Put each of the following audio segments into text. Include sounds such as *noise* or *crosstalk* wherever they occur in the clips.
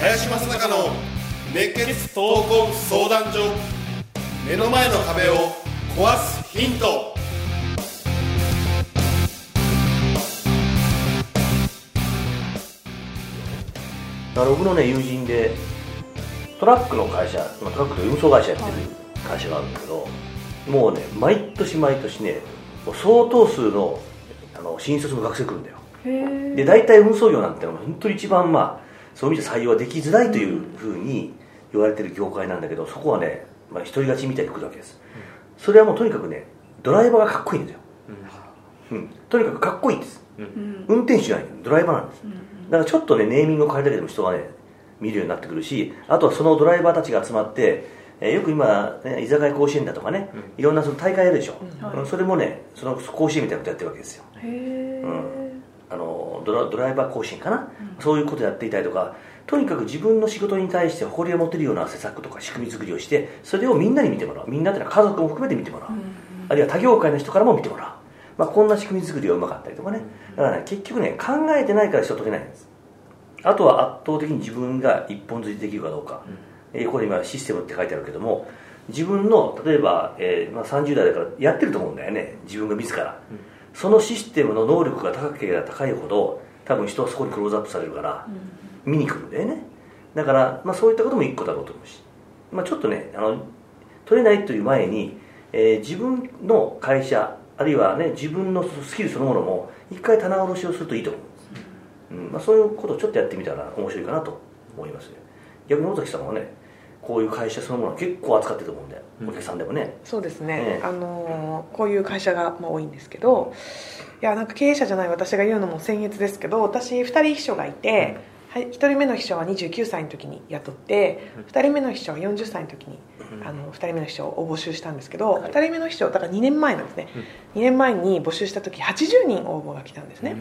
林正孝の熱血闘魂相談所目の前の壁を壊すヒント。あ僕のね友人でトラックの会社、まあ、トラックと運送会社やってる会社があるんだけど、もうね毎年毎年ねもう相当数のあの新卒の学生来るんだよ。へで大体運送業なんてのは本当に一番まあそういう意味で採用はできづらいというふうに言われてる業界なんだけどそこはね、まあ、一人勝ちみたいに来るわけです、それはもうとにかくねドライバーがかっこいいんですよ、うん、とにかくかっこいいんです、運転手じゃないドライバーなんです、だからちょっとねネーミングを変えるだけでも人がね見るようになってくるしあとはそのドライバーたちが集まって、えーよく今、ね、居酒屋甲子園だとかね、いろんなその大会やるでしょ、うん。それもねその甲子園みたいなことやってるわけですよ。えへえあのドラドライバー甲子園かな、そういうことやっていたりとかとにかく自分の仕事に対して誇りを持てるような施策とか仕組み作りをしてそれをみんなに見てもらう。みんなっていうのは家族も含めて見てもらう、あるいは他業界の人からも見てもらう、まあ、こんな仕組み作りがうまかったりとかね。だからね結局ね考えてないから人を解けないんですあとは圧倒的に自分が一本釣りできるかどうか、えーここで今システムって書いてあるけども自分の例えば、えーまあ、30代だからやってると思うんだよね。自分が自ら、そのシステムの能力が高ければ高いほど多分人はそこにクローズアップされるから、見に来るんだよね。だから、まあ、そういったことも一個だろうと思うし、まあ、ちょっとねあの取れないという前に、えー自分の会社あるいはね自分のスキルそのものも一回棚卸しをするといいと思ううん。まあ、そういうことをちょっとやってみたら面白いかなと思いますね。逆に尾崎さんはねこういう会社そのものは結構扱ってると思うんだよ、お客さんでもね。そうですね、ええあのーこういう会社がまあ多いんですけどいやなんか経営者じゃない私が言うのも僭越ですけど私2人秘書がいて、はい、1人目の秘書は29歳の時に雇って2人目の秘書は40歳の時にあの2人目の秘書を募集したんですけど2人目の秘書だから2年前なんですね。2年前に募集した時80人応募が来たんですね。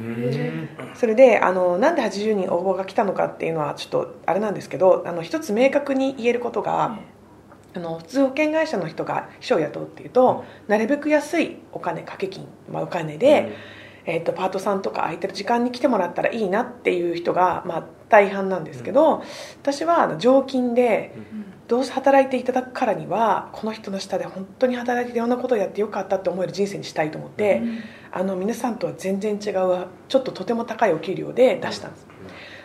それであのなんで80人応募が来たのかっていうのはちょっとあれなんですけどあの一つ明確に言えることが、あの普通保険会社の人が秘書を雇うっていうと、なるべく安いお金掛け金、まあ、お金で、えー、とパートさんとか空いてる時間に来てもらったらいいなっていう人が、まあ、大半なんですけど、私はあの常勤で、どうせ働いていただくからにはこの人の下で本当に働いていろんなことをやってよかったって思える人生にしたいと思って、あの皆さんとは全然違うちょっととても高いお給料で出したんです、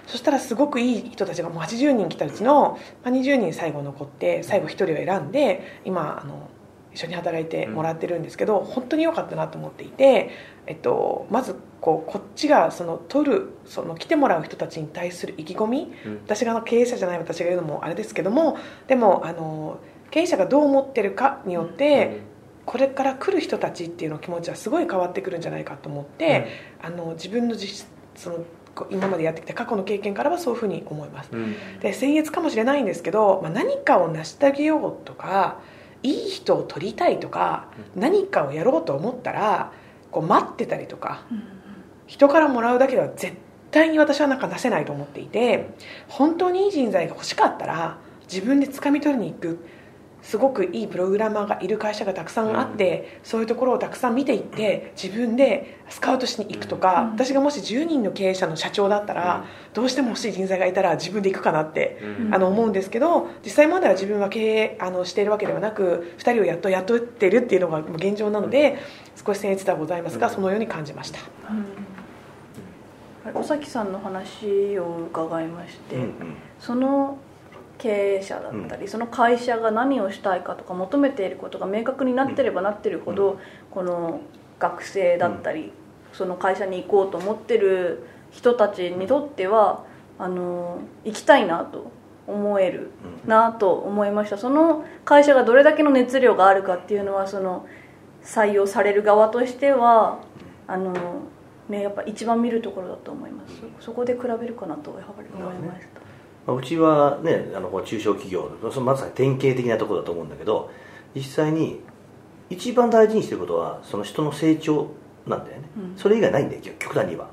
そしたらすごくいい人たちがもう80人来たうちの、まあ、20人最後残って最後1人を選んで今あの一緒に働いてもらってるんですけど、本当に良かったなと思っていて、えっと、まずこうこっちがその取るその来てもらう人たちに対する意気込み、私が経営者じゃない私が言うのもあれですけどもでもあの経営者がどう思ってるかによって、これから来る人たちっていうの気持ちはすごい変わってくるんじゃないかと思って、あの自分の実その今までやってきた過去の経験からはそういうふうに思います、で僭越かもしれないんですけど、まあ、何かを成し遂げようとかいい人を取りたいとか、何かをやろうと思ったらこう待ってたりとか、人からもらうだけでは絶対に私はなんか出せないと思っていて本当にいい人材が欲しかったら自分で掴み取りに行くすごくいいプログラマーがいる会社がたくさんあって、そういうところをたくさん見ていって自分でスカウトしに行くとか、私がもし10人の経営者の社長だったら、どうしても欲しい人材がいたら自分で行くかなって、あの思うんですけど実際までは自分は経営あのしているわけではなく2人をやっと雇っているっていうのが現状なので、少し僭越ではございますが、そのように感じました。尾崎さんの話を伺いまして、うんうん。その経営者だったり、その会社が何をしたいかとか求めていることが明確になってればなってるほど、この学生だったり、その会社に行こうと思ってる人たちにとってはあの行きたいなと思えるなと思いました。その会社がどれだけの熱量があるかっていうのはその採用される側としてはあの、ね、やっぱ一番見るところだと思います。そこで比べるかなとやはり思いました、まあうちはねあの中小企業そのまさに典型的なところだと思うんだけど実際に一番大事にしてることはその人の成長なんだよね、それ以外ないんだよ極極端には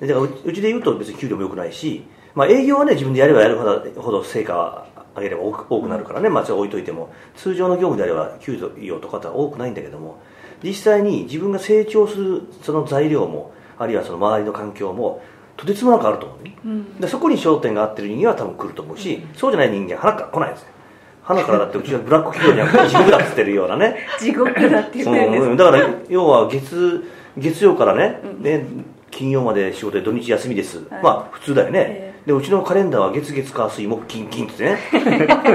でだからうちで言うと別に給料も良くないし、まあ、営業はね自分でやればやるほどほど成果は上げれば多く多くなるからね、まあ、それは置いといても。通常の業務であれば給与とかって多くないんだけども。実際に自分が成長するその材料もあるいはその周りの環境もとてつもなくあると思うね、うん。でそこに焦点が合ってる人間は多分来ると思うし、そうじゃない人間は鼻から来ないですよ鼻からだってうちはブラック企業じゃなくて地獄だっつってるようなね。*laughs* 地獄だって言ってるんです。うん、だから要は月月曜からね,、ね金曜まで仕事で土日休みです、はい。まあ普通だよね、えでうちのカレンダーは月月火水木金金ってね。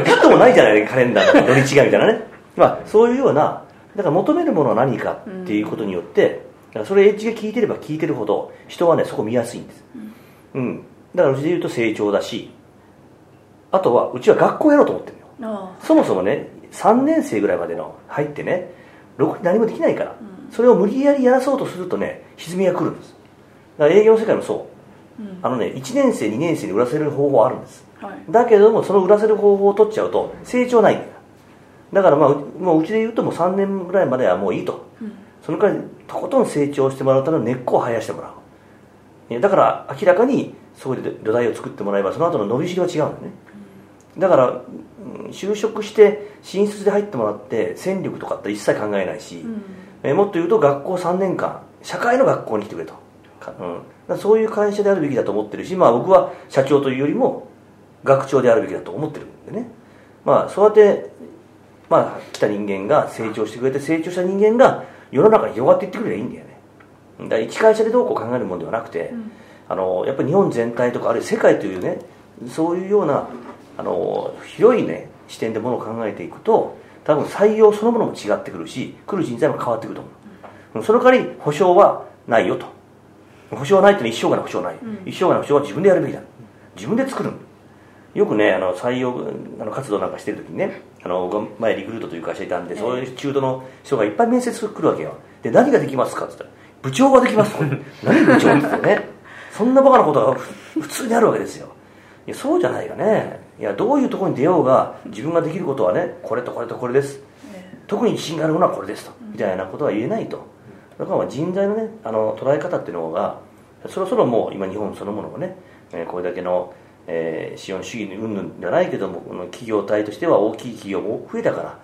ちょっともないじゃないカレンダーの土日がみたいなね。まあそういうようなだから求めるものは何かっていうことによって、だからそれエッジが効いてれば効いてるほど人はねそこ見やすいんです。うん、だからうちで言うと成長だしあとはうちは学校やろうと思ってるのよ。あそもそもね3年生ぐらいまでの入ってねろくに何もできないから、それを無理やりやらそうとするとね歪みが来るんです。だから営業の世界もそう、うん。あのね1年生2年生に売らせる方法あるんです。あはい。だけどもその売らせる方法を取っちゃうと成長ないんだ。よだからまあうもううちで言うともう3年ぐらいまではもういいと、そのくらいとことん成長してもらうための根っこを生やしてもらう。だから明らかにそこで土台を作ってもらえばその後の伸びしろは違うんだよね。だからうん就職して新卒で入ってもらって戦力とかって一切考えないし、えーもっと言うと学校3年間社会の学校に来てくれと。か、うん、そういう会社であるべきだと思ってるし、まあ、僕は社長というよりも学長であるべきだと思ってるんでね。まあそうやって、まあ、来た人間が成長してくれて成長した人間が世の中に広がっていってくればいいんだよね。だから一会社でどうこう考えるものではなくて、あのやっぱり日本全体とかあるいは世界というねそういうようなあの広いね視点でものを考えていくと多分採用そのものも違ってくるし来る人材も変わってくると思う、その代わり保証はないよと。保証はないっていうのは一生涯の保証はない、一生涯の保証は自分でやるべきだ。自分で作る。よくねあの採用あの活動なんかしてる時にねあの前リクルートという会社いたんで、そういう中途の人がいっぱい面接来るわけよ。で何ができますか？って言ったら部長ができますと何部長って言ってね。そんなバカなことがふ普通にあるわけですよ。いやそうじゃないよね。いやどういうところに出ようが自分ができることはねこれとこれとこれです。特に自信があるものはこれですと。みたいなことは言えないと。だからまあ人材のねあの捉え方っていうのがそろそろもう今日本そのものがね、えーこれだけの、えー資本主義云々じゃないけどもこの企業体としては大きい企業も増えたから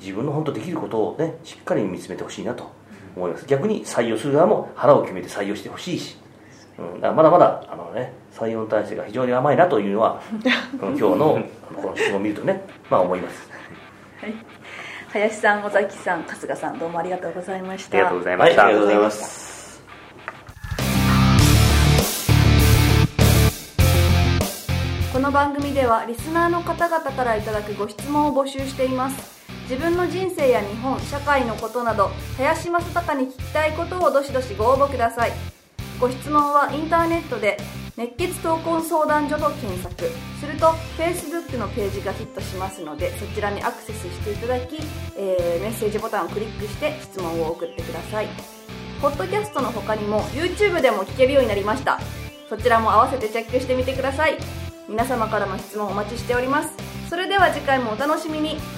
自分の本当できることをねしっかり見つめてほしいなと思います。逆に採用する側も腹を決めて採用してほしいし、うん、だからまだまだあの、ね、採用に対してが非常に甘いなというのは *laughs* うん今日のあのこの質問を見るとねまあ思います。林さん尾崎さん春日さんどうもありがとうございました。ありがとうございました、はいありがとうございますの番組ではリスナーの方々からいただくご質問を募集しています。自分の人生や日本社会のことなど林正孝に聞きたいことをどしどしご応募ください。ご質問はインターネットで熱血闘魂相談所と検索。すると Facebook のページがヒットしますのでそちらにアクセスしていただき、えーメッセージボタンをクリックして質問を送ってください。ポッドキャストの他にも YouTube でも聞けるようになりました。そちらも合わせてチェックしてみてください。皆様からの質問お待ちしております。それでは次回もお楽しみに「